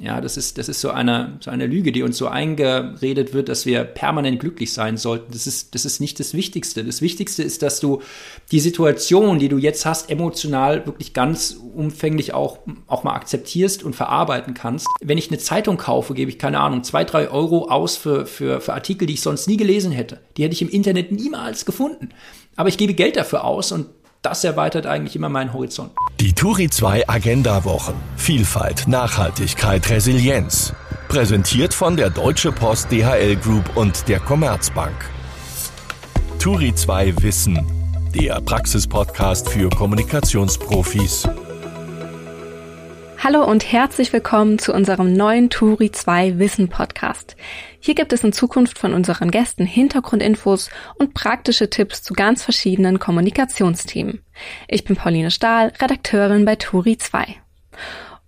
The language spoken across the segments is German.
Ja, das ist, das ist so eine, so eine Lüge, die uns so eingeredet wird, dass wir permanent glücklich sein sollten. Das ist, das ist nicht das Wichtigste. Das Wichtigste ist, dass du die Situation, die du jetzt hast, emotional wirklich ganz umfänglich auch, auch mal akzeptierst und verarbeiten kannst. Wenn ich eine Zeitung kaufe, gebe ich keine Ahnung, zwei, drei Euro aus für, für, für Artikel, die ich sonst nie gelesen hätte. Die hätte ich im Internet niemals gefunden. Aber ich gebe Geld dafür aus und das erweitert eigentlich immer meinen Horizont. Die Turi 2 Agenda Wochen. Vielfalt, Nachhaltigkeit, Resilienz. Präsentiert von der Deutsche Post DHL Group und der Commerzbank. Turi 2 Wissen. Der Praxispodcast für Kommunikationsprofis. Hallo und herzlich willkommen zu unserem neuen Turi 2 Wissen Podcast. Hier gibt es in Zukunft von unseren Gästen Hintergrundinfos und praktische Tipps zu ganz verschiedenen Kommunikationsthemen. Ich bin Pauline Stahl, Redakteurin bei Turi 2.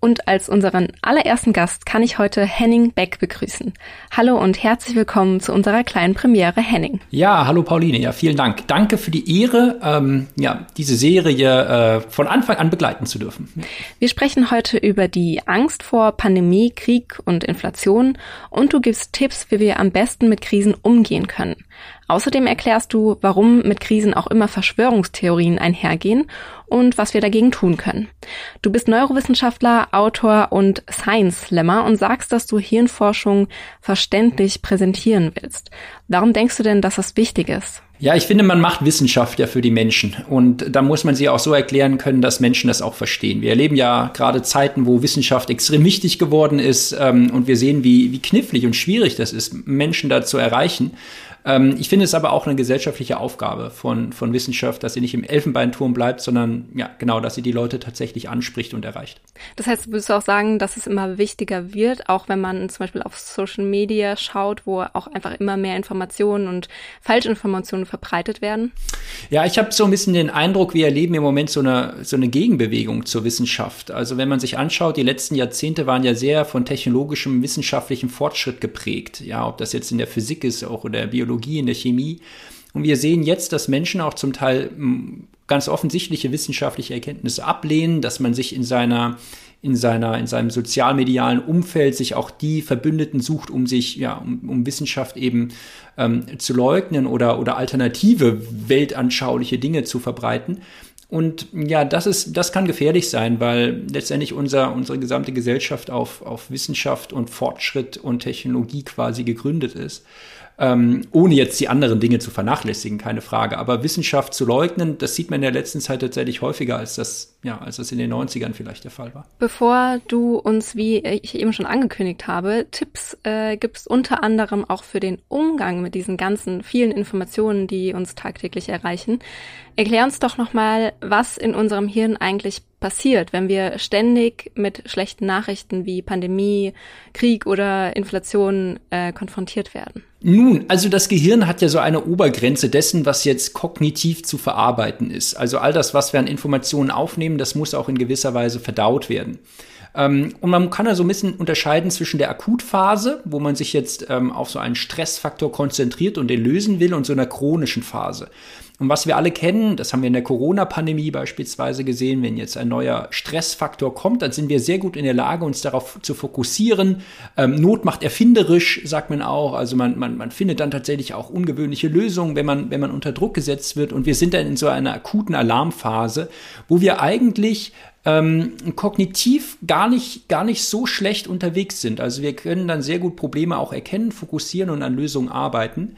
Und als unseren allerersten Gast kann ich heute Henning Beck begrüßen. Hallo und herzlich willkommen zu unserer kleinen Premiere, Henning. Ja, hallo Pauline, ja, vielen Dank. Danke für die Ehre, ähm, ja, diese Serie äh, von Anfang an begleiten zu dürfen. Wir sprechen heute über die Angst vor Pandemie, Krieg und Inflation und du gibst Tipps, wie wir am besten mit Krisen umgehen können. Außerdem erklärst du, warum mit Krisen auch immer Verschwörungstheorien einhergehen und was wir dagegen tun können. Du bist Neurowissenschaftler, Autor und Science-Slammer und sagst, dass du Hirnforschung verständlich präsentieren willst. Warum denkst du denn, dass das wichtig ist? Ja, ich finde, man macht Wissenschaft ja für die Menschen. Und da muss man sie auch so erklären können, dass Menschen das auch verstehen. Wir erleben ja gerade Zeiten, wo Wissenschaft extrem wichtig geworden ist. Ähm, und wir sehen, wie, wie knifflig und schwierig das ist, Menschen da zu erreichen. Ähm, ich finde es aber auch eine gesellschaftliche Aufgabe von, von Wissenschaft, dass sie nicht im Elfenbeinturm bleibt, sondern ja, genau, dass sie die Leute tatsächlich anspricht und erreicht. Das heißt, würdest du auch sagen, dass es immer wichtiger wird, auch wenn man zum Beispiel auf Social Media schaut, wo auch einfach immer mehr Informationen und Falschinformationen verbreitet werden? Ja, ich habe so ein bisschen den Eindruck, wir erleben im Moment so eine, so eine Gegenbewegung zur Wissenschaft. Also wenn man sich anschaut, die letzten Jahrzehnte waren ja sehr von technologischem, wissenschaftlichem Fortschritt geprägt. Ja, ob das jetzt in der Physik ist, auch in der Biologie, in der Chemie. Und wir sehen jetzt, dass Menschen auch zum Teil hm, ganz offensichtliche wissenschaftliche Erkenntnisse ablehnen, dass man sich in seiner in seiner in seinem sozialmedialen Umfeld sich auch die Verbündeten sucht, um sich ja um, um Wissenschaft eben ähm, zu leugnen oder oder alternative weltanschauliche Dinge zu verbreiten. Und ja, das ist, das kann gefährlich sein, weil letztendlich unser, unsere gesamte Gesellschaft auf, auf Wissenschaft und Fortschritt und Technologie quasi gegründet ist ähm, ohne jetzt die anderen Dinge zu vernachlässigen, keine Frage. Aber Wissenschaft zu leugnen, das sieht man in der letzten Zeit tatsächlich häufiger, als das, ja, als das in den 90ern vielleicht der Fall war. Bevor du uns, wie ich eben schon angekündigt habe, Tipps äh, gibst unter anderem auch für den Umgang mit diesen ganzen vielen Informationen, die uns tagtäglich erreichen, erklär uns doch nochmal, was in unserem Hirn eigentlich passiert, wenn wir ständig mit schlechten Nachrichten wie Pandemie, Krieg oder Inflation äh, konfrontiert werden? Nun, also das Gehirn hat ja so eine Obergrenze dessen, was jetzt kognitiv zu verarbeiten ist. Also all das, was wir an Informationen aufnehmen, das muss auch in gewisser Weise verdaut werden. Ähm, und man kann da so ein bisschen unterscheiden zwischen der Akutphase, wo man sich jetzt ähm, auf so einen Stressfaktor konzentriert und den lösen will, und so einer chronischen Phase. Und was wir alle kennen, das haben wir in der Corona-Pandemie beispielsweise gesehen, wenn jetzt ein neuer Stressfaktor kommt, dann sind wir sehr gut in der Lage, uns darauf zu fokussieren. Ähm, Not macht erfinderisch, sagt man auch. Also man, man, man findet dann tatsächlich auch ungewöhnliche Lösungen, wenn man, wenn man unter Druck gesetzt wird. Und wir sind dann in so einer akuten Alarmphase, wo wir eigentlich ähm, kognitiv gar nicht, gar nicht so schlecht unterwegs sind. Also wir können dann sehr gut Probleme auch erkennen, fokussieren und an Lösungen arbeiten.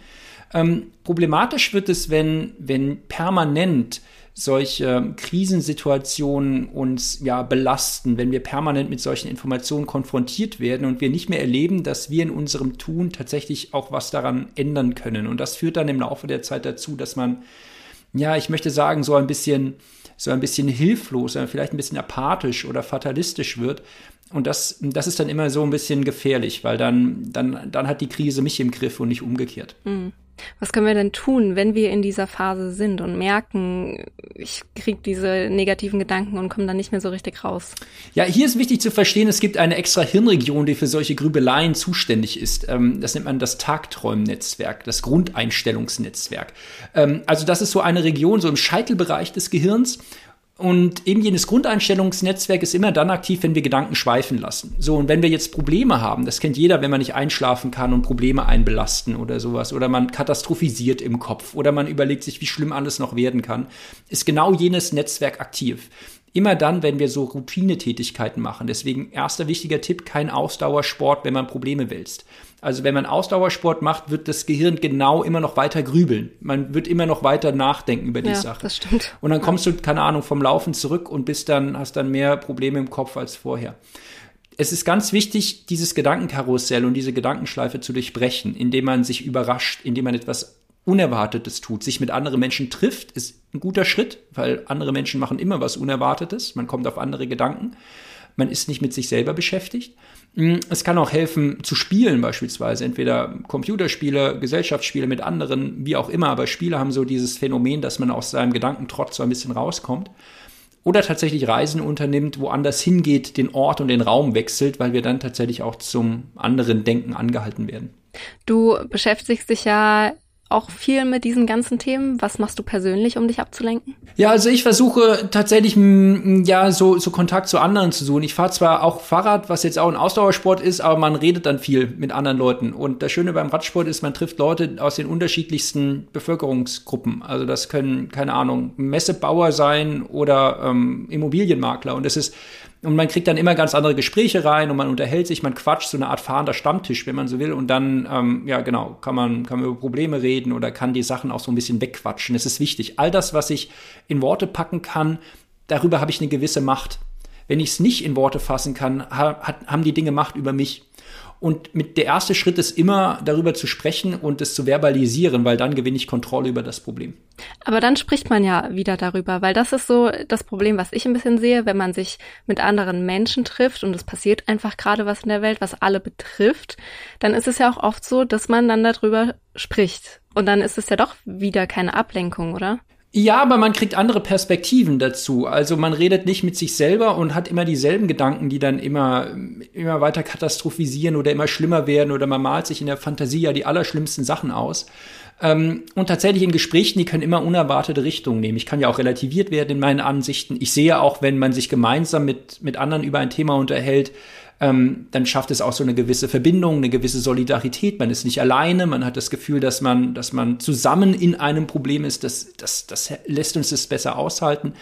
Ähm, problematisch wird es, wenn, wenn permanent solche Krisensituationen uns ja belasten, wenn wir permanent mit solchen Informationen konfrontiert werden und wir nicht mehr erleben, dass wir in unserem Tun tatsächlich auch was daran ändern können. Und das führt dann im Laufe der Zeit dazu, dass man, ja, ich möchte sagen, so ein bisschen, so ein bisschen hilflos, vielleicht ein bisschen apathisch oder fatalistisch wird. Und das, das ist dann immer so ein bisschen gefährlich, weil dann, dann, dann hat die Krise mich im Griff und nicht umgekehrt. Mhm. Was können wir denn tun, wenn wir in dieser Phase sind und merken, ich kriege diese negativen Gedanken und komme dann nicht mehr so richtig raus? Ja, hier ist wichtig zu verstehen, es gibt eine extra Hirnregion, die für solche Grübeleien zuständig ist. Ähm, das nennt man das Tagträumnetzwerk, das Grundeinstellungsnetzwerk. Ähm, also das ist so eine Region, so im Scheitelbereich des Gehirns, Und eben jenes Grundeinstellungsnetzwerk ist immer dann aktiv, wenn wir Gedanken schweifen lassen. So, und wenn wir jetzt Probleme haben, das kennt jeder, wenn man nicht einschlafen kann und Probleme einbelasten oder sowas, oder man katastrophisiert im Kopf, oder man überlegt sich, wie schlimm alles noch werden kann, ist genau jenes Netzwerk aktiv. Immer dann, wenn wir so Routinetätigkeiten machen. Deswegen erster wichtiger Tipp, kein Ausdauersport, wenn man Probleme wälzt. Also wenn man Ausdauersport macht, wird das Gehirn genau immer noch weiter grübeln. Man wird immer noch weiter nachdenken über die ja, Sache. Das stimmt. Und dann kommst du, keine Ahnung, vom Laufen zurück und bist dann, hast dann mehr Probleme im Kopf als vorher. Es ist ganz wichtig, dieses Gedankenkarussell und diese Gedankenschleife zu durchbrechen, indem man sich überrascht, indem man etwas Unerwartetes tut. Sich mit anderen Menschen trifft, ist ein guter Schritt, weil andere Menschen machen immer was Unerwartetes. Man kommt auf andere Gedanken. Man ist nicht mit sich selber beschäftigt. Mm, es kann auch helfen zu spielen beispielsweise, entweder Computerspiele, Gesellschaftsspiele mit anderen, wie auch immer, aber Spiele haben so dieses Phänomen, dass man aus seinem Gedankentrotz so ein bisschen rauskommt. Oder tatsächlich Reisen unternimmt, woanders hingeht, den Ort und den Raum wechselt, weil wir dann tatsächlich auch zum anderen Denken angehalten werden. Du beschäftigst dich ja auch viel mit diesen ganzen Themen? Was machst du persönlich, um dich abzulenken? Ja, also ich versuche tatsächlich ja so, so Kontakt zu anderen zu suchen. Ich fahre zwar auch Fahrrad, was jetzt auch ein Ausdauersport ist, aber man redet dann viel mit anderen Leuten. Und das Schöne beim Radsport ist, man trifft Leute aus den unterschiedlichsten Bevölkerungsgruppen. Also das können, keine Ahnung, Messebauer sein oder ähm, Immobilienmakler. Und es ist und man kriegt dann immer ganz andere Gespräche rein und man unterhält sich, man quatscht, so eine Art fahrender Stammtisch, wenn man so will. Und dann, ähm, ja genau, kann man, kann man über Probleme reden oder kann die Sachen auch so ein bisschen wegquatschen. Es ist wichtig. All das, was ich in Worte packen kann, darüber habe ich eine gewisse Macht. Wenn ich es nicht in Worte fassen kann, hat, haben die Dinge Macht über mich. Und mit der erste Schritt ist immer darüber zu sprechen und es zu verbalisieren, weil dann gewinne ich Kontrolle über das Problem. Aber dann spricht man ja wieder darüber, weil das ist so das Problem, was ich ein bisschen sehe, wenn man sich mit anderen Menschen trifft und es passiert einfach gerade was in der Welt, was alle betrifft, dann ist es ja auch oft so, dass man dann darüber spricht. Und dann ist es ja doch wieder keine Ablenkung, oder? Ja, aber man kriegt andere Perspektiven dazu. Also man redet nicht mit sich selber und hat immer dieselben Gedanken, die dann immer, immer weiter katastrophisieren oder immer schlimmer werden oder man malt sich in der Fantasie ja die allerschlimmsten Sachen aus. Ähm, und tatsächlich in Gesprächen, die können immer unerwartete Richtungen nehmen. Ich kann ja auch relativiert werden in meinen Ansichten. Ich sehe auch, wenn man sich gemeinsam mit, mit anderen über ein Thema unterhält, ähm, dann schafft es auch so eine gewisse Verbindung, eine gewisse Solidarität. Man ist nicht alleine, man hat das Gefühl, dass man, dass man zusammen in einem Problem ist. Das, das, das lässt uns das besser aushalten.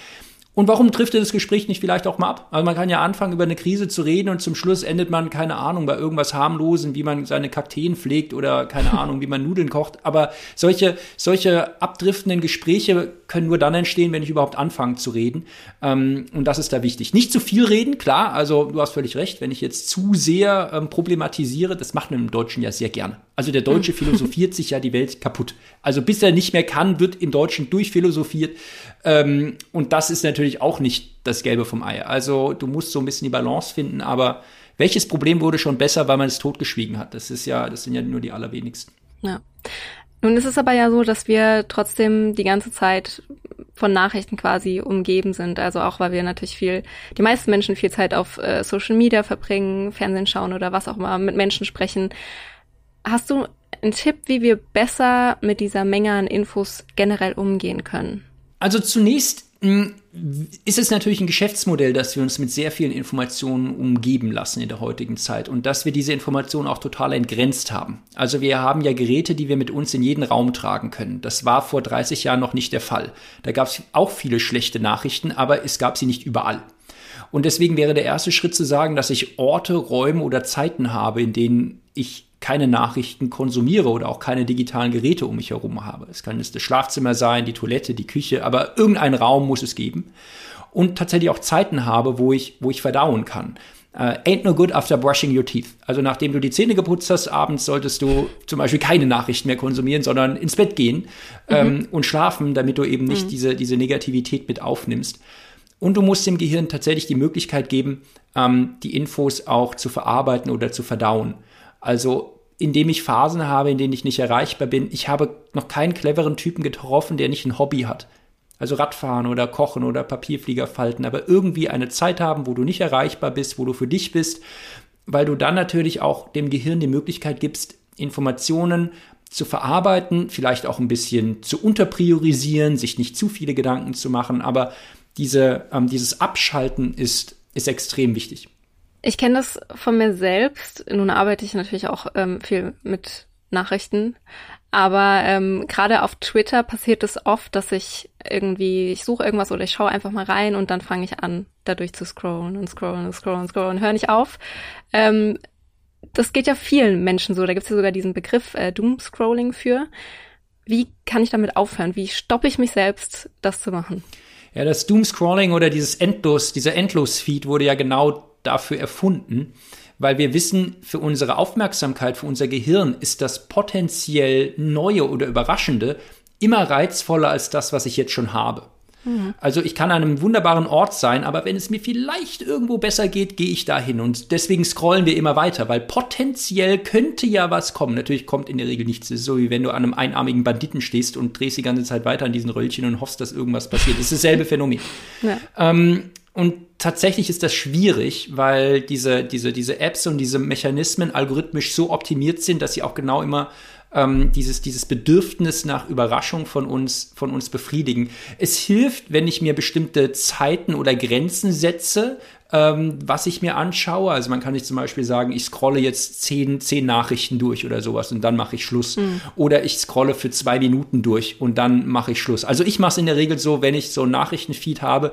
Und warum trifft das Gespräch nicht vielleicht auch mal ab? Also man kann ja anfangen, über eine Krise zu reden und zum Schluss endet man, keine Ahnung, bei irgendwas harmlosen, wie man seine Kakteen pflegt oder keine Ahnung, wie man Nudeln kocht. Aber solche, solche abdriftenden Gespräche können nur dann entstehen, wenn ich überhaupt anfange zu reden. Ähm, und das ist da wichtig. Nicht zu viel reden, klar, also du hast völlig recht, wenn ich jetzt zu sehr ähm, problematisiere, das macht man im Deutschen ja sehr gerne. Also der Deutsche philosophiert sich ja die Welt kaputt. Also bis er nicht mehr kann, wird im Deutschen durchphilosophiert. Ähm, und das ist natürlich auch nicht das Gelbe vom Ei. Also du musst so ein bisschen die Balance finden, aber welches Problem wurde schon besser, weil man es totgeschwiegen hat? Das ist ja, das sind ja nur die allerwenigsten. Ja. Nun ist es aber ja so, dass wir trotzdem die ganze Zeit von Nachrichten quasi umgeben sind. Also auch, weil wir natürlich viel, die meisten Menschen viel Zeit auf äh, Social Media verbringen, Fernsehen schauen oder was auch immer, mit Menschen sprechen. Hast du einen Tipp, wie wir besser mit dieser Menge an Infos generell umgehen können? Also zunächst ist es natürlich ein Geschäftsmodell, dass wir uns mit sehr vielen Informationen umgeben lassen in der heutigen Zeit und dass wir diese Informationen auch total entgrenzt haben. Also wir haben ja Geräte, die wir mit uns in jeden Raum tragen können. Das war vor 30 Jahren noch nicht der Fall. Da gab es auch viele schlechte Nachrichten, aber es gab sie nicht überall. Und deswegen wäre der erste Schritt zu sagen, dass ich Orte, Räume oder Zeiten habe, in denen ich keine Nachrichten konsumiere oder auch keine digitalen Geräte um mich herum habe. Es kann das Schlafzimmer sein, die Toilette, die Küche, aber irgendeinen Raum muss es geben. Und tatsächlich auch Zeiten habe, wo ich, wo ich verdauen kann. Uh, ain't no good after brushing your teeth. Also nachdem du die Zähne geputzt hast, abends solltest du zum Beispiel keine Nachrichten mehr konsumieren, sondern ins Bett gehen mhm. ähm, und schlafen, damit du eben nicht mhm. diese, diese Negativität mit aufnimmst. Und du musst dem Gehirn tatsächlich die Möglichkeit geben, ähm, die Infos auch zu verarbeiten oder zu verdauen. Also indem ich Phasen habe, in denen ich nicht erreichbar bin. Ich habe noch keinen cleveren Typen getroffen, der nicht ein Hobby hat. Also Radfahren oder Kochen oder Papierflieger falten, aber irgendwie eine Zeit haben, wo du nicht erreichbar bist, wo du für dich bist, weil du dann natürlich auch dem Gehirn die Möglichkeit gibst, Informationen zu verarbeiten, vielleicht auch ein bisschen zu unterpriorisieren, sich nicht zu viele Gedanken zu machen, aber diese, ähm, dieses Abschalten ist, ist extrem wichtig. Ich kenne das von mir selbst. Nun arbeite ich natürlich auch ähm, viel mit Nachrichten. Aber ähm, gerade auf Twitter passiert es oft, dass ich irgendwie, ich suche irgendwas oder ich schaue einfach mal rein und dann fange ich an, dadurch zu scrollen und scrollen und scrollen und scrollen und höre nicht auf. Ähm, das geht ja vielen Menschen so. Da gibt es ja sogar diesen Begriff äh, Doom-Scrolling für. Wie kann ich damit aufhören? Wie stoppe ich mich selbst, das zu machen? Ja, das Doom-Scrolling oder dieses Endlos, dieser Endlos-Feed wurde ja genau dafür erfunden, weil wir wissen, für unsere Aufmerksamkeit, für unser Gehirn ist das potenziell Neue oder Überraschende immer reizvoller als das, was ich jetzt schon habe. Mhm. Also ich kann an einem wunderbaren Ort sein, aber wenn es mir vielleicht irgendwo besser geht, gehe ich dahin. Und deswegen scrollen wir immer weiter, weil potenziell könnte ja was kommen. Natürlich kommt in der Regel nichts. Es ist so wie wenn du an einem einarmigen Banditen stehst und drehst die ganze Zeit weiter an diesen Röllchen und hoffst, dass irgendwas passiert. Das ist dasselbe Phänomen. Ja. Ähm, und tatsächlich ist das schwierig, weil diese, diese, diese Apps und diese Mechanismen algorithmisch so optimiert sind, dass sie auch genau immer ähm, dieses, dieses Bedürfnis nach Überraschung von uns, von uns befriedigen. Es hilft, wenn ich mir bestimmte Zeiten oder Grenzen setze, ähm, was ich mir anschaue. Also man kann nicht zum Beispiel sagen, ich scrolle jetzt zehn, zehn Nachrichten durch oder sowas und dann mache ich Schluss. Mhm. Oder ich scrolle für zwei Minuten durch und dann mache ich Schluss. Also ich mache es in der Regel so, wenn ich so ein Nachrichtenfeed habe,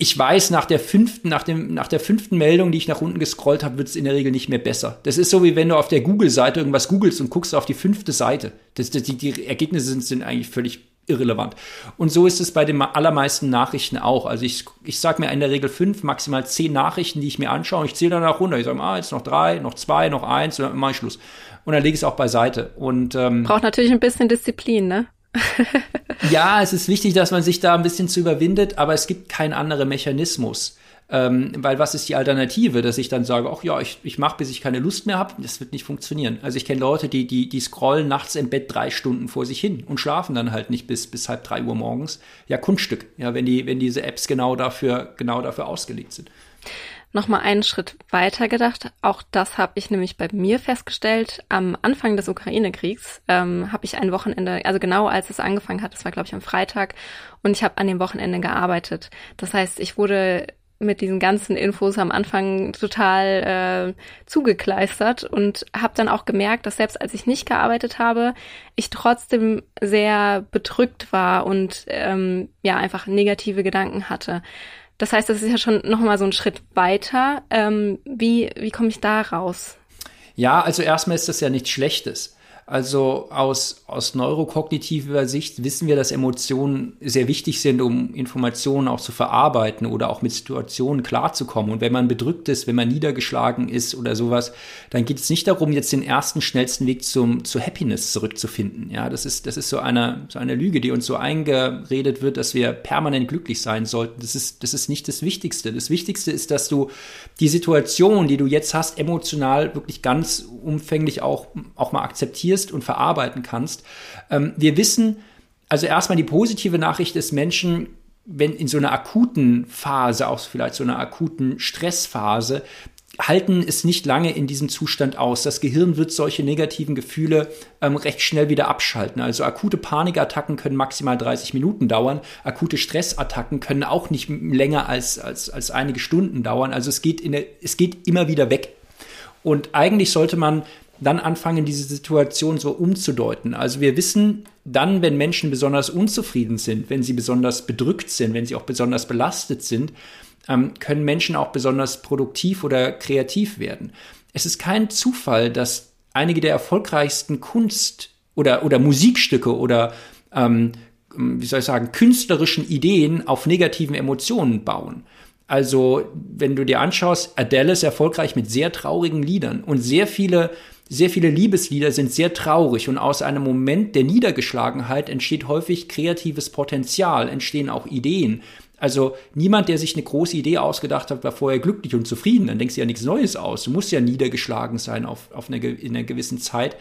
ich weiß, nach der fünften, nach dem, nach der fünften Meldung, die ich nach unten gescrollt habe, wird es in der Regel nicht mehr besser. Das ist so, wie wenn du auf der Google-Seite irgendwas googelst und guckst auf die fünfte Seite. Das, das, die, die Ergebnisse sind, sind eigentlich völlig irrelevant. Und so ist es bei den allermeisten Nachrichten auch. Also ich, ich sage mir in der Regel fünf, maximal zehn Nachrichten, die ich mir anschaue. Und ich zähle danach runter. Ich sage, ah, jetzt noch drei, noch zwei, noch eins, und dann mache ich Schluss. Und dann lege ich es auch beiseite. Und, ähm, Braucht natürlich ein bisschen Disziplin, ne? Ja, es ist wichtig, dass man sich da ein bisschen zu überwindet, aber es gibt keinen anderen Mechanismus. Ähm, weil was ist die Alternative, dass ich dann sage, ach ja, ich, ich mache, bis ich keine Lust mehr habe? Das wird nicht funktionieren. Also ich kenne Leute, die, die, die scrollen nachts im Bett drei Stunden vor sich hin und schlafen dann halt nicht bis, bis halb drei Uhr morgens. Ja, Kunststück, ja, wenn die, wenn diese Apps genau dafür, genau dafür ausgelegt sind nochmal einen Schritt weiter gedacht. Auch das habe ich nämlich bei mir festgestellt. Am Anfang des Ukraine-Kriegs ähm, habe ich ein Wochenende, also genau als es angefangen hat, das war glaube ich am Freitag, und ich habe an dem Wochenende gearbeitet. Das heißt, ich wurde mit diesen ganzen Infos am Anfang total äh, zugekleistert und habe dann auch gemerkt, dass selbst als ich nicht gearbeitet habe, ich trotzdem sehr bedrückt war und ähm, ja einfach negative Gedanken hatte. Das heißt, das ist ja schon noch mal so ein Schritt weiter. Ähm, wie wie komme ich da raus? Ja, also erstmal ist das ja nichts Schlechtes. Also aus, aus neurokognitiver Sicht wissen wir, dass Emotionen sehr wichtig sind, um Informationen auch zu verarbeiten oder auch mit Situationen klarzukommen. Und wenn man bedrückt ist, wenn man niedergeschlagen ist oder sowas, dann geht es nicht darum, jetzt den ersten, schnellsten Weg zum, zu Happiness zurückzufinden. Ja, das ist, das ist so eine, so eine Lüge, die uns so eingeredet wird, dass wir permanent glücklich sein sollten. Das ist, das ist nicht das Wichtigste. Das Wichtigste ist, dass du die Situation, die du jetzt hast, emotional wirklich ganz umfänglich auch, auch mal akzeptierst reflektierst und verarbeiten kannst. Ähm, wir wissen, also erstmal die positive Nachricht ist, Menschen, wenn in so einer akuten Phase, auch vielleicht so einer akuten Stressphase, halten es nicht lange in diesem Zustand aus. Das Gehirn wird solche negativen Gefühle ähm, recht schnell wieder abschalten. Also akute Panikattacken können maximal 30 Minuten dauern. Akute Stressattacken können auch nicht länger als, als, als einige Stunden dauern. Also es geht, in es geht immer wieder weg. Und eigentlich sollte man dann anfangen, diese Situation so umzudeuten. Also wir wissen dann, wenn Menschen besonders unzufrieden sind, wenn sie besonders bedrückt sind, wenn sie auch besonders belastet sind, ähm, können Menschen auch besonders produktiv oder kreativ werden. Es ist kein Zufall, dass einige der erfolgreichsten Kunst- oder, oder Musikstücke oder ähm, wie soll ich sagen, künstlerischen Ideen auf negativen Emotionen bauen. Also, wenn du dir anschaust, Adele ist erfolgreich mit sehr traurigen Liedern und sehr viele sehr viele Liebeslieder sind sehr traurig und aus einem Moment der Niedergeschlagenheit entsteht häufig kreatives Potenzial, entstehen auch Ideen. Also niemand, der sich eine große Idee ausgedacht hat, war vorher glücklich und zufrieden. Dann denkst du ja nichts Neues aus. Du musst ja niedergeschlagen sein auf, auf eine, in einer gewissen Zeit.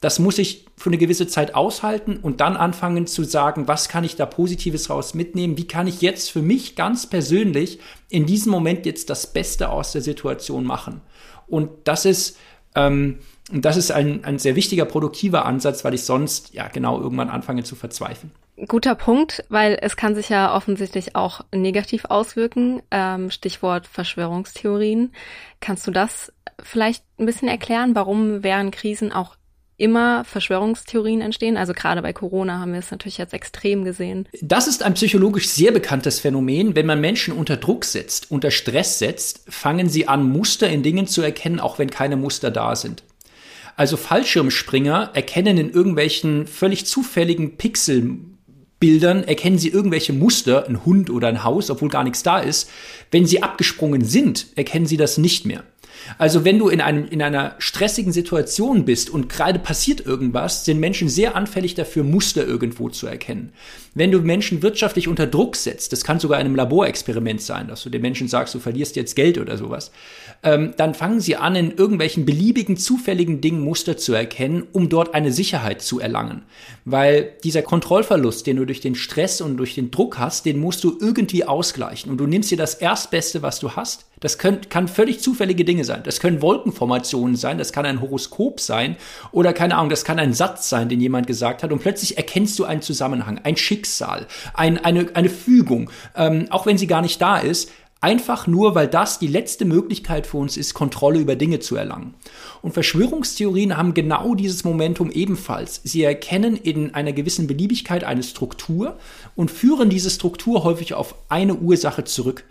Das muss ich für eine gewisse Zeit aushalten und dann anfangen zu sagen, was kann ich da Positives raus mitnehmen? Wie kann ich jetzt für mich ganz persönlich in diesem Moment jetzt das Beste aus der Situation machen? Und das ist, ähm, und das ist ein, ein sehr wichtiger, produktiver Ansatz, weil ich sonst ja genau irgendwann anfange zu verzweifeln. Guter Punkt, weil es kann sich ja offensichtlich auch negativ auswirken. Ähm, Stichwort Verschwörungstheorien. Kannst du das vielleicht ein bisschen erklären, warum während Krisen auch immer Verschwörungstheorien entstehen. Also gerade bei Corona haben wir es natürlich jetzt extrem gesehen. Das ist ein psychologisch sehr bekanntes Phänomen. Wenn man Menschen unter Druck setzt, unter Stress setzt, fangen sie an, Muster in Dingen zu erkennen, auch wenn keine Muster da sind. Also Fallschirmspringer erkennen in irgendwelchen völlig zufälligen Pixelbildern, erkennen sie irgendwelche Muster, ein Hund oder ein Haus, obwohl gar nichts da ist. Wenn sie abgesprungen sind, erkennen sie das nicht mehr. Also wenn du in, einem, in einer stressigen Situation bist und gerade passiert irgendwas, sind Menschen sehr anfällig dafür, Muster irgendwo zu erkennen. Wenn du Menschen wirtschaftlich unter Druck setzt, das kann sogar in einem Laborexperiment sein, dass du den Menschen sagst, du verlierst jetzt Geld oder sowas, ähm, dann fangen sie an, in irgendwelchen beliebigen, zufälligen Dingen Muster zu erkennen, um dort eine Sicherheit zu erlangen. Weil dieser Kontrollverlust, den du durch den Stress und durch den Druck hast, den musst du irgendwie ausgleichen. Und du nimmst dir das Erstbeste, was du hast. Das können, kann völlig zufällige Dinge sein. Das können Wolkenformationen sein, das kann ein Horoskop sein oder keine Ahnung, das kann ein Satz sein, den jemand gesagt hat. Und plötzlich erkennst du einen Zusammenhang, ein Schicksal, ein, eine, eine Fügung, ähm, auch wenn sie gar nicht da ist. Einfach nur, weil das die letzte Möglichkeit für uns ist, Kontrolle über Dinge zu erlangen. Und Verschwörungstheorien haben genau dieses Momentum ebenfalls. Sie erkennen in einer gewissen Beliebigkeit eine Struktur und führen diese Struktur häufig auf eine Ursache zurück.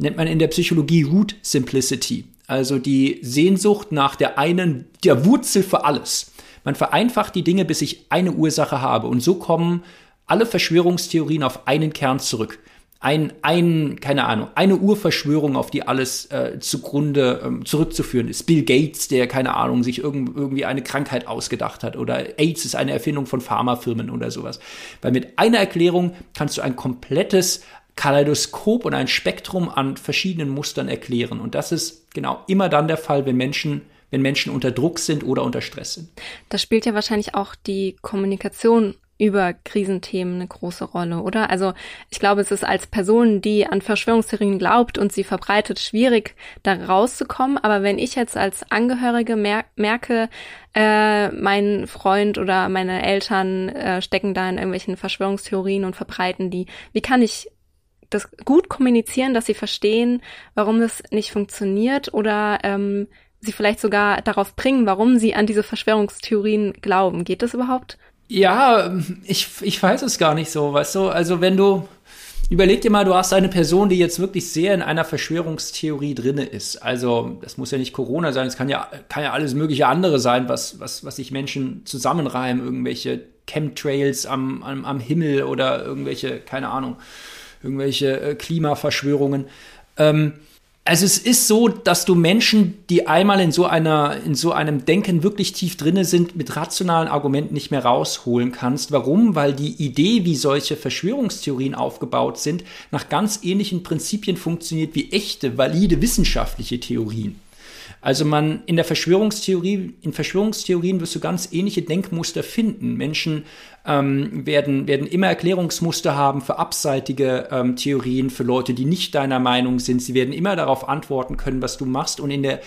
Nennt man in der Psychologie Root Simplicity, also die Sehnsucht nach der einen, der Wurzel für alles. Man vereinfacht die Dinge, bis ich eine Ursache habe. Und so kommen alle Verschwörungstheorien auf einen Kern zurück ein, ein, keine Ahnung, eine Urverschwörung, auf die alles äh, zugrunde ähm, zurückzuführen ist. Bill Gates, der, keine Ahnung, sich irgend, irgendwie eine Krankheit ausgedacht hat oder AIDS ist eine Erfindung von Pharmafirmen oder sowas. Weil mit einer Erklärung kannst du ein komplettes Kaleidoskop und ein Spektrum an verschiedenen Mustern erklären. Und das ist genau immer dann der Fall, wenn Menschen wenn Menschen unter Druck sind oder unter Stress sind. Das spielt ja wahrscheinlich auch die Kommunikation über Krisenthemen eine große Rolle, oder? Also ich glaube, es ist als Person, die an Verschwörungstheorien glaubt und sie verbreitet, schwierig, da rauszukommen. Aber wenn ich jetzt als Angehörige mer merke, äh, mein Freund oder meine Eltern äh, stecken da in irgendwelchen Verschwörungstheorien und verbreiten die, wie kann ich das gut kommunizieren, dass sie verstehen, warum das nicht funktioniert oder ähm, sie vielleicht sogar darauf bringen, warum sie an diese Verschwörungstheorien glauben. Geht das überhaupt? Ja, ich, ich weiß es gar nicht so, weißt du? Also wenn du, überleg dir mal, du hast eine Person, die jetzt wirklich sehr in einer Verschwörungstheorie drinne ist. Also das muss ja nicht Corona sein, es kann ja, kann ja alles mögliche andere sein, was, was, was sich Menschen zusammenreimen, irgendwelche Chemtrails am, am, am Himmel oder irgendwelche, keine Ahnung, irgendwelche äh, Klimaverschwörungen. Ähm, also es ist so, dass du Menschen, die einmal in so einer, in so einem Denken wirklich tief drinne sind, mit rationalen Argumenten nicht mehr rausholen kannst. Warum? Weil die Idee, wie solche Verschwörungstheorien aufgebaut sind, nach ganz ähnlichen Prinzipien funktioniert wie echte, valide wissenschaftliche Theorien. Also man in der Verschwörungstheorie, in Verschwörungstheorien wirst du ganz ähnliche Denkmuster finden. Menschen ähm, werden, werden immer Erklärungsmuster haben für abseitige ähm, Theorien, für Leute, die nicht deiner Meinung sind. Sie werden immer darauf antworten können, was du machst. Und in der,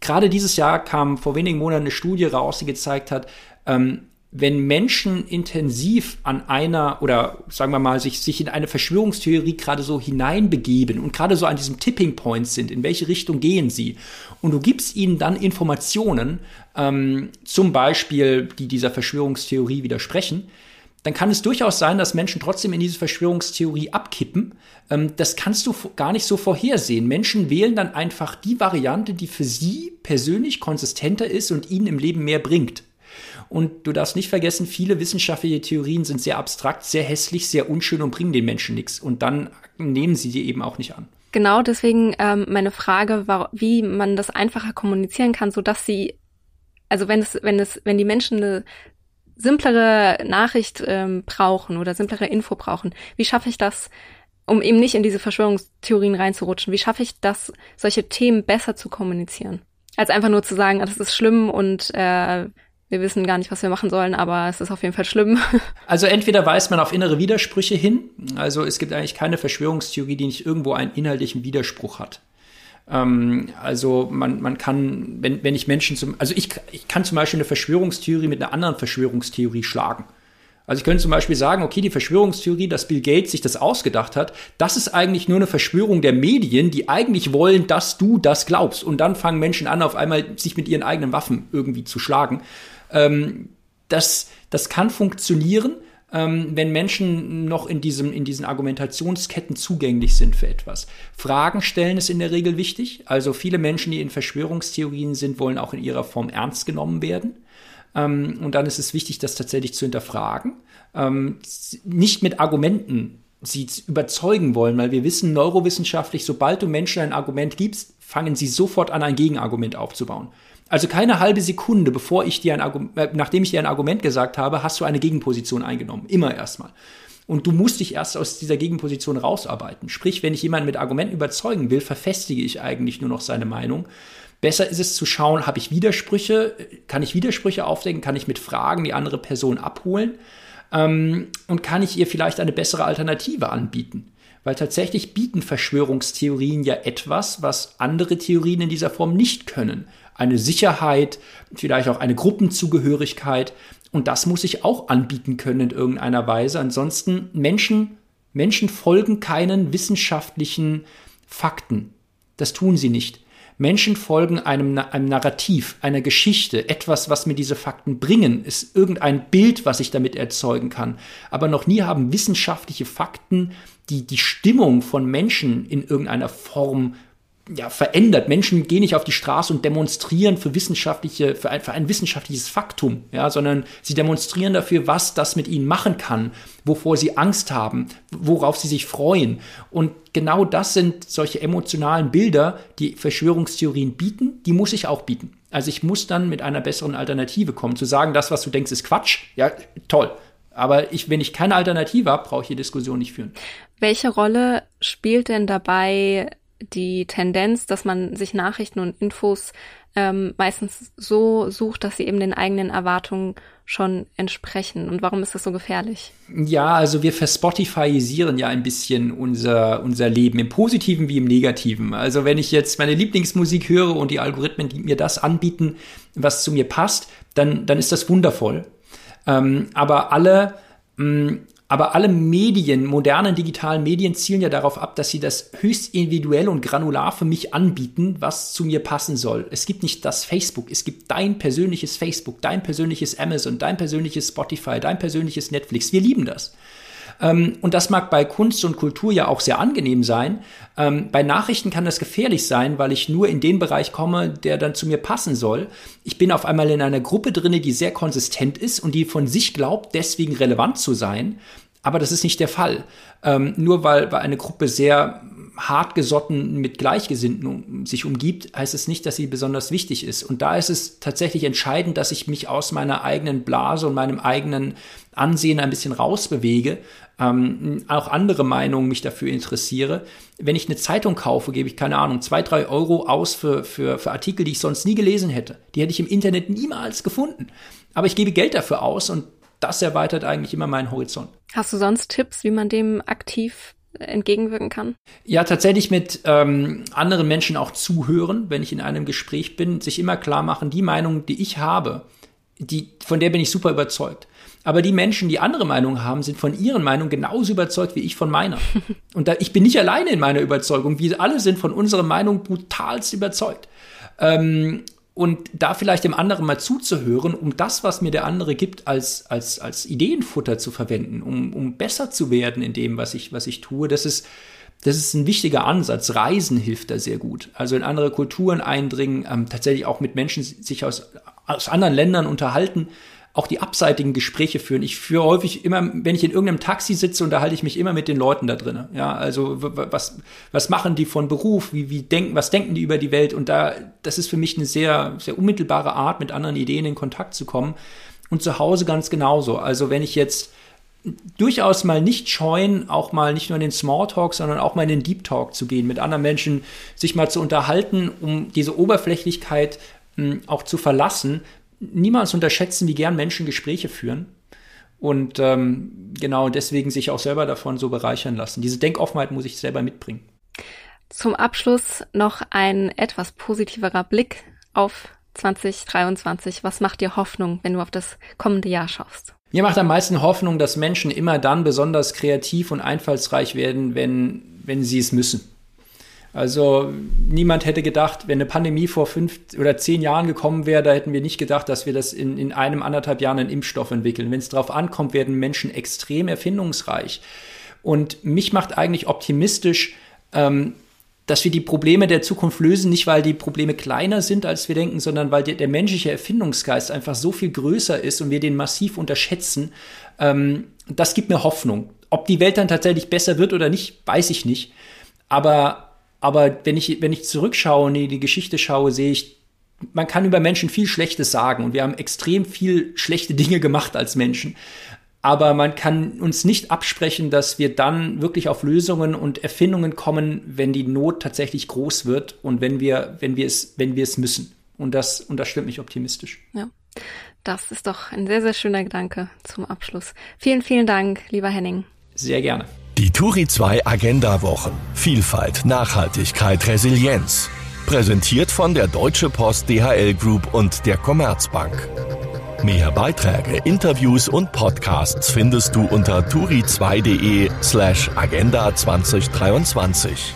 gerade dieses Jahr kam vor wenigen Monaten eine Studie raus, die gezeigt hat, ähm, wenn Menschen intensiv an einer oder sagen wir mal sich, sich in eine Verschwörungstheorie gerade so hineinbegeben und gerade so an diesem Tipping Point sind, in welche Richtung gehen sie? Und du gibst ihnen dann Informationen, ähm, zum Beispiel, die dieser Verschwörungstheorie widersprechen, dann kann es durchaus sein, dass Menschen trotzdem in diese Verschwörungstheorie abkippen. Ähm, das kannst du gar nicht so vorhersehen. Menschen wählen dann einfach die Variante, die für sie persönlich konsistenter ist und ihnen im Leben mehr bringt. Und du darfst nicht vergessen, viele wissenschaftliche Theorien sind sehr abstrakt, sehr hässlich, sehr unschön und bringen den Menschen nichts. Und dann nehmen sie die eben auch nicht an. Genau, deswegen ähm, meine Frage wie man das einfacher kommunizieren kann, so dass sie, also wenn es, wenn es, wenn die Menschen eine simplere Nachricht ähm, brauchen oder simplere Info brauchen, wie schaffe ich das, um eben nicht in diese Verschwörungstheorien reinzurutschen? Wie schaffe ich das, solche Themen besser zu kommunizieren? Als einfach nur zu sagen, das ist schlimm und äh, wir wissen gar nicht, was wir machen sollen, aber es ist auf jeden Fall schlimm. Also entweder weist man auf innere Widersprüche hin, also es gibt eigentlich keine Verschwörungstheorie, die nicht irgendwo einen inhaltlichen Widerspruch hat. Ähm, also man, man kann, wenn, wenn ich Menschen zum, also ich, ich kann zum Beispiel eine Verschwörungstheorie mit einer anderen Verschwörungstheorie schlagen. Also ich könnte zum Beispiel sagen, okay, die Verschwörungstheorie, dass Bill Gates sich das ausgedacht hat, das ist eigentlich nur eine Verschwörung der Medien, die eigentlich wollen, dass du das glaubst. Und dann fangen Menschen an, auf einmal sich mit ihren eigenen Waffen irgendwie zu schlagen. Ähm, das, das kann funktionieren, ähm, wenn Menschen noch in, diesem, in diesen Argumentationsketten zugänglich sind für etwas. Fragen stellen ist in der Regel wichtig. Also viele Menschen, die in Verschwörungstheorien sind, wollen auch in ihrer Form ernst genommen werden. Ähm, und dann ist es wichtig, das tatsächlich zu hinterfragen. Ähm, nicht mit Argumenten sie überzeugen wollen, weil wir wissen neurowissenschaftlich, sobald du Menschen ein Argument gibst, fangen sie sofort an, ein Gegenargument aufzubauen. Also keine halbe Sekunde, bevor ich dir ein Argument, äh, nachdem ich dir ein Argument gesagt habe, hast du eine Gegenposition eingenommen. Immer erstmal. Und du musst dich erst aus dieser Gegenposition rausarbeiten. Sprich, wenn ich jemanden mit Argumenten überzeugen will, verfestige ich eigentlich nur noch seine Meinung. Besser ist es zu schauen, habe ich Widersprüche, kann ich Widersprüche aufdecken, kann ich mit Fragen die andere Person abholen ähm, und kann ich ihr vielleicht eine bessere Alternative anbieten. Weil tatsächlich bieten Verschwörungstheorien ja etwas, was andere Theorien in dieser Form nicht können. Eine Sicherheit, vielleicht auch eine Gruppenzugehörigkeit. Und das muss ich auch anbieten können in irgendeiner Weise. Ansonsten Menschen, Menschen folgen keinen wissenschaftlichen Fakten. Das tun sie nicht. Menschen folgen einem, einem Narrativ, einer Geschichte, etwas, was mir diese Fakten bringen, ist irgendein Bild, was ich damit erzeugen kann. Aber noch nie haben wissenschaftliche Fakten die, die Stimmung von Menschen in irgendeiner Form ja, verändert. Menschen gehen nicht auf die Straße und demonstrieren für wissenschaftliche, für ein, für ein wissenschaftliches Faktum, ja, sondern sie demonstrieren dafür, was das mit ihnen machen kann, wovor sie Angst haben, worauf sie sich freuen. Und genau das sind solche emotionalen Bilder, die Verschwörungstheorien bieten, die muss ich auch bieten. Also ich muss dann mit einer besseren Alternative kommen. Zu sagen, das, was du denkst, ist Quatsch, ja, toll. Aber ich, wenn ich keine Alternative habe, brauche ich die Diskussion nicht führen. Welche Rolle spielt denn dabei die Tendenz, dass man sich Nachrichten und Infos ähm, meistens so sucht, dass sie eben den eigenen Erwartungen schon entsprechen. Und warum ist das so gefährlich? Ja, also wir verspotifyisieren ja ein bisschen unser, unser Leben, im Positiven wie im Negativen. Also wenn ich jetzt meine Lieblingsmusik höre und die Algorithmen, die mir das anbieten, was zu mir passt, dann, dann ist das wundervoll. Ähm, aber alle mh, mm, aber alle Medien, modernen digitalen Medien zielen ja darauf ab, dass sie das höchst individuell und granular für mich anbieten, was zu mir passen soll. Es gibt nicht das Facebook, es gibt dein persönliches Facebook, dein persönliches Amazon, dein persönliches Spotify, dein persönliches Netflix. Wir lieben das. Ähm, und das mag bei Kunst und Kultur ja auch sehr angenehm sein. Ähm, bei Nachrichten kann das gefährlich sein, weil ich nur in den Bereich komme, der dann zu mir passen soll. Ich bin auf einmal in einer Gruppe drinne, die sehr konsistent ist und die von sich glaubt, deswegen relevant zu sein. Aber das ist nicht der Fall. Ähm, nur weil, weil eine Gruppe sehr hartgesotten mit Gleichgesinnten sich umgibt, heißt es nicht, dass sie besonders wichtig ist. Und da ist es tatsächlich entscheidend, dass ich mich aus meiner eigenen Blase und meinem eigenen Ansehen ein bisschen rausbewege, ähm, auch andere Meinungen mich dafür interessiere. Wenn ich eine Zeitung kaufe, gebe ich, keine Ahnung, zwei, drei Euro aus für, für, für Artikel, die ich sonst nie gelesen hätte. Die hätte ich im Internet niemals gefunden. Aber ich gebe Geld dafür aus und das erweitert eigentlich immer meinen Horizont. Hast du sonst Tipps, wie man dem aktiv entgegenwirken kann? Ja, tatsächlich mit ähm, anderen Menschen auch zuhören, wenn ich in einem Gespräch bin, sich immer klar machen, die Meinung, die ich habe, die, von der bin ich super überzeugt. Aber die Menschen, die andere Meinungen haben, sind von ihren Meinungen genauso überzeugt wie ich von meiner. Und da, ich bin nicht alleine in meiner Überzeugung. Wir alle sind von unserer Meinung brutalst überzeugt. Ähm, und da vielleicht dem anderen mal zuzuhören, um das, was mir der andere gibt, als, als, als Ideenfutter zu verwenden, um, um besser zu werden in dem, was ich, was ich tue, das ist, das ist ein wichtiger Ansatz. Reisen hilft da sehr gut. Also in andere Kulturen eindringen, ähm, tatsächlich auch mit Menschen sich aus, aus anderen Ländern unterhalten auch die abseitigen Gespräche führen. Ich führe häufig immer, wenn ich in irgendeinem Taxi sitze, unterhalte ich mich immer mit den Leuten da drin. Ja, also was, was machen die von Beruf? Wie, wie denken, was denken die über die Welt? Und da, das ist für mich eine sehr, sehr unmittelbare Art, mit anderen Ideen in Kontakt zu kommen. Und zu Hause ganz genauso. Also wenn ich jetzt durchaus mal nicht scheuen, auch mal nicht nur in den Smalltalk, sondern auch mal in den Deep Talk zu gehen, mit anderen Menschen sich mal zu unterhalten, um diese Oberflächlichkeit hm, auch zu verlassen, niemals unterschätzen, wie gern Menschen Gespräche führen. Und ähm, genau deswegen sich auch selber davon so bereichern lassen. Diese Denkoffenheit muss ich selber mitbringen. Zum Abschluss noch ein etwas positiverer Blick auf 2023. Was macht dir Hoffnung, wenn du auf das kommende Jahr schaust? Mir macht am meisten Hoffnung, dass Menschen immer dann besonders kreativ und einfallsreich werden, wenn, wenn sie es müssen. Also niemand hätte gedacht, wenn eine Pandemie vor fünf oder zehn Jahren gekommen wäre, da hätten wir nicht gedacht, dass wir das in, in einem, anderthalb Jahren einen Impfstoff entwickeln. Wenn es darauf ankommt, werden Menschen extrem erfindungsreich. Und mich macht eigentlich optimistisch, ähm, dass wir die Probleme der Zukunft lösen, nicht weil die Probleme kleiner sind, als wir denken, sondern weil der, der menschliche Erfindungsgeist einfach so viel größer ist und wir den massiv unterschätzen. Ähm, das gibt mir Hoffnung. Ob die Welt dann tatsächlich besser wird oder nicht, weiß ich nicht. Aber aber wenn ich, wenn ich zurückschaue und in die Geschichte schaue, sehe ich, man kann über Menschen viel Schlechtes sagen und wir haben extrem viel schlechte Dinge gemacht als Menschen. Aber man kann uns nicht absprechen, dass wir dann wirklich auf Lösungen und Erfindungen kommen, wenn die Not tatsächlich groß wird und wenn wir, wenn wir es, wenn wir es müssen. Und das, und das stimmt mich optimistisch. Ja. Das ist doch ein sehr, sehr schöner Gedanke zum Abschluss. Vielen, vielen Dank, lieber Henning. Sehr gerne. Die Turi 2 Agenda Wochen. Vielfalt, Nachhaltigkeit, Resilienz. Präsentiert von der Deutsche Post DHL Group und der Commerzbank. Mehr Beiträge, Interviews und Podcasts findest du unter turi2.de slash agenda 2023.